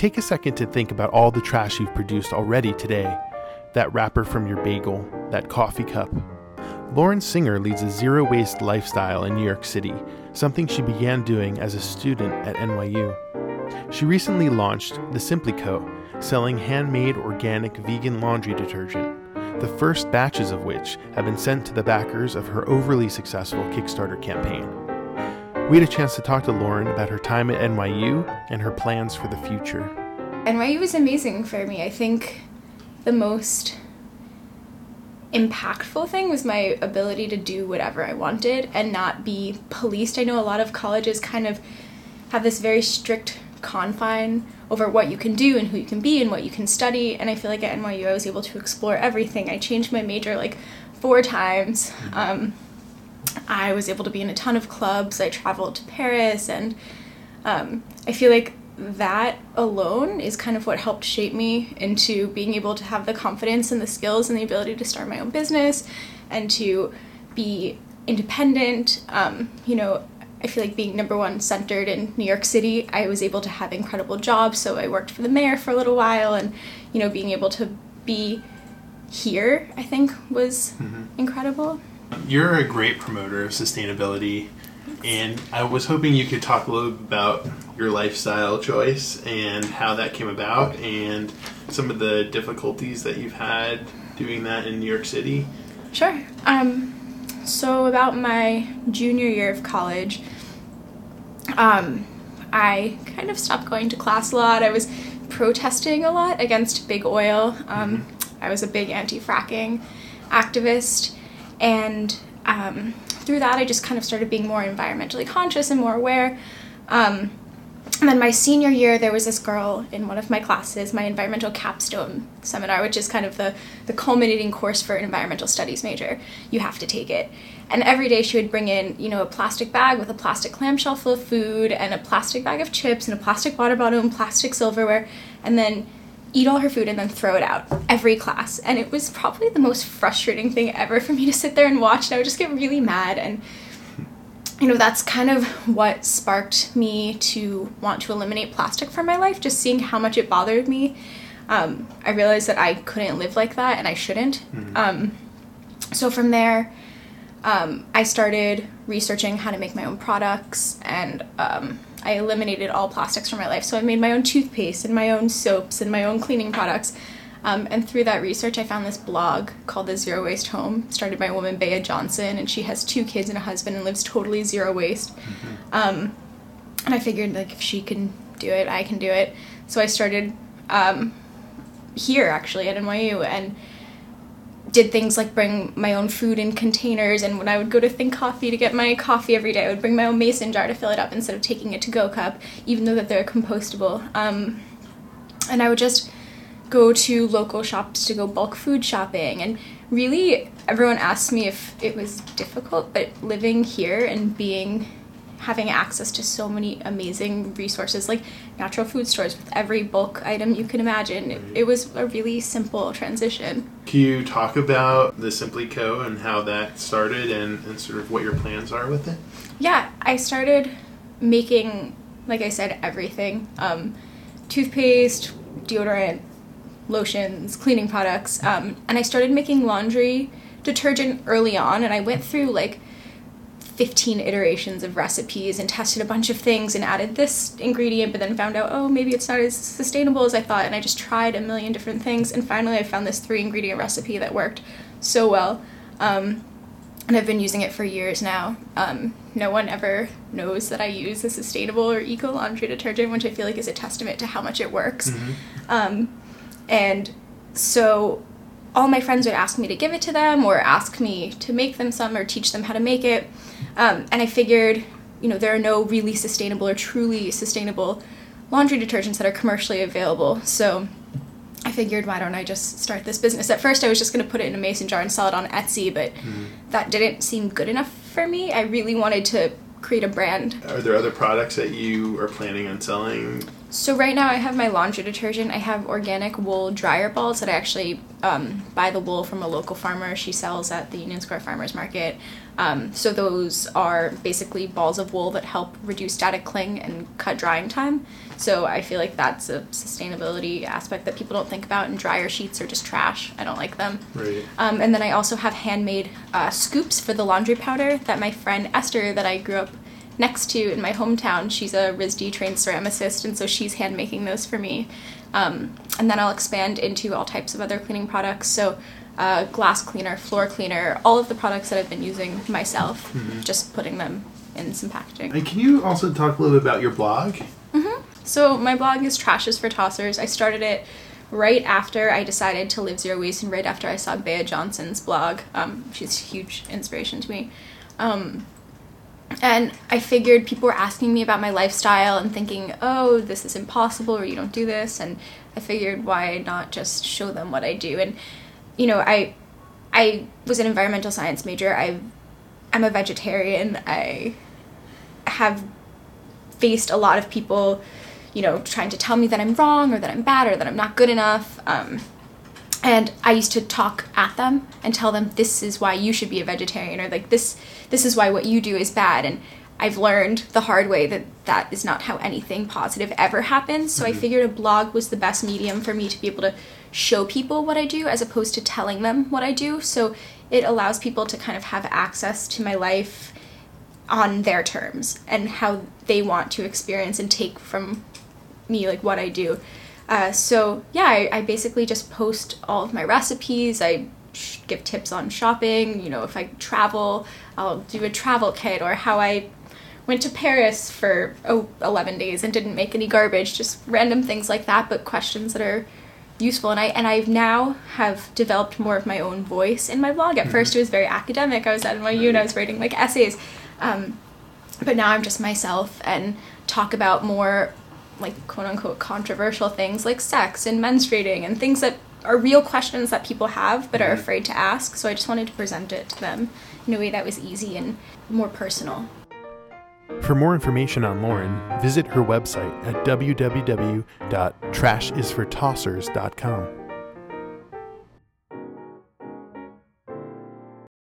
Take a second to think about all the trash you've produced already today that wrapper from your bagel, that coffee cup. Lauren Singer leads a zero waste lifestyle in New York City, something she began doing as a student at NYU. She recently launched The Simply Co., selling handmade organic vegan laundry detergent, the first batches of which have been sent to the backers of her overly successful Kickstarter campaign. We had a chance to talk to Lauren about her time at NYU and her plans for the future. NYU was amazing for me. I think the most impactful thing was my ability to do whatever I wanted and not be policed. I know a lot of colleges kind of have this very strict confine over what you can do and who you can be and what you can study. And I feel like at NYU I was able to explore everything. I changed my major like four times. Um, I was able to be in a ton of clubs. I traveled to Paris, and um, I feel like that alone is kind of what helped shape me into being able to have the confidence and the skills and the ability to start my own business and to be independent. Um, you know, I feel like being number one centered in New York City, I was able to have incredible jobs. So I worked for the mayor for a little while, and you know, being able to be here, I think, was mm-hmm. incredible. You're a great promoter of sustainability, and I was hoping you could talk a little about your lifestyle choice and how that came about, and some of the difficulties that you've had doing that in New York City. Sure. Um, so about my junior year of college, um, I kind of stopped going to class a lot. I was protesting a lot against big oil. Um, mm-hmm. I was a big anti-fracking activist, and um, through that, I just kind of started being more environmentally conscious and more aware. Um, and then my senior year, there was this girl in one of my classes, my environmental capstone seminar, which is kind of the, the culminating course for an environmental studies major. You have to take it. And every day she would bring in, you know, a plastic bag with a plastic clamshell full of food and a plastic bag of chips and a plastic water bottle and plastic silverware, and then eat all her food and then throw it out every class. And it was probably the most frustrating thing ever for me to sit there and watch. And I would just get really mad. And, you know, that's kind of what sparked me to want to eliminate plastic from my life, just seeing how much it bothered me. Um, I realized that I couldn't live like that and I shouldn't. Mm-hmm. Um, so from there, um, I started researching how to make my own products and um, I eliminated all plastics from my life. So I made my own toothpaste and my own soaps and my own cleaning products. Um, and through that research, I found this blog called The Zero Waste Home, started by a woman, Bea Johnson, and she has two kids and a husband and lives totally zero waste. Mm-hmm. Um, and I figured, like, if she can do it, I can do it. So I started um, here, actually, at NYU, and did things like bring my own food in containers and when I would go to Think Coffee to get my coffee every day, I would bring my own mason jar to fill it up instead of taking a to-go cup, even though that they're compostable. Um, and I would just go to local shops to go bulk food shopping and really everyone asked me if it was difficult, but living here and being having access to so many amazing resources like natural food stores with every bulk item you can imagine. It, it, was a really simple transition. Can you talk about the Simply Co. and how that started and, and sort of what your plans are with it? Yeah, I started making, like I said, everything um, toothpaste, deodorant, lotions, cleaning products. Um, and I started making laundry detergent early on, and I went through like 15 iterations of recipes and tested a bunch of things and added this ingredient, but then found out, oh, maybe it's not as sustainable as I thought. And I just tried a million different things. And finally, I found this three ingredient recipe that worked so well. Um, and I've been using it for years now. Um, no one ever knows that I use a sustainable or eco laundry detergent, which I feel like is a testament to how much it works. Mm-hmm. Um, and so all my friends would ask me to give it to them or ask me to make them some or teach them how to make it. Um, and I figured, you know, there are no really sustainable or truly sustainable laundry detergents that are commercially available. So I figured, why don't I just start this business? At first, I was just going to put it in a mason jar and sell it on Etsy, but mm-hmm. that didn't seem good enough for me. I really wanted to create a brand. Are there other products that you are planning on selling So right now I have my laundry detergent. I have organic wool dryer balls that I actually um, buy the wool from a local farmer. She sells at the Union Square Farmers Market. Um, so those are basically balls of wool that help reduce static cling and cut drying time. So I feel like that's a sustainability aspect that people don't think about. And dryer sheets are just trash. I don't like them. Right. Um, and then I also have handmade uh, scoops for the laundry powder that my friend Esther, that I grew up next to in my hometown. She's a RISD trained ceramicist, and so she's hand making those for me. Um, and then I'll expand into all types of other cleaning products. So, uh, glass cleaner, floor cleaner, all of the products that I've been using myself, Mm-hmm. just putting them in some packaging. And can you also talk a little bit about your blog? So my blog is Trash is for Tossers. I started it right after I decided to live zero waste and right after I saw Bea Johnson's blog. Um, she's a huge inspiration to me. Um, and I figured people were asking me about my lifestyle and thinking, oh, this is impossible or you don't do this. And I figured, why not just show them what I do? And, you know, I, I was an environmental science major. I, I'm a vegetarian. I have faced a lot of people, you know, trying to tell me that I'm wrong or that I'm bad or that I'm not good enough. Um, and I used to talk at them and tell them this is why you should be a vegetarian or like this this is why what you do is bad and I've learned the hard way that that is not how anything positive ever happens. So I mm-hmm. figured a blog was the best medium for me to be able to show people what I do as opposed to telling them what I do. So it allows people to kind of have access to my life on their terms and how they want to experience and take from me like what I do. Uh, so yeah, I, I basically just post all of my recipes. I sh- give tips on shopping. You know, if I travel, I'll do a travel kit or how I went to Paris for oh, 11 days and didn't make any garbage. Just random things like that, but questions that are useful. And I and I've now have developed more of my own voice in my blog. At first, it was very academic. I was at NYU and I was writing like essays. Um, but now I'm just myself and talk about more like quote unquote controversial things like sex and menstruating and things that are real questions that people have but are mm-hmm. afraid to ask. So I just wanted to present it to them in a way that was easy and more personal. For more information on Lauren, visit her website at www.trashisfortossers.com.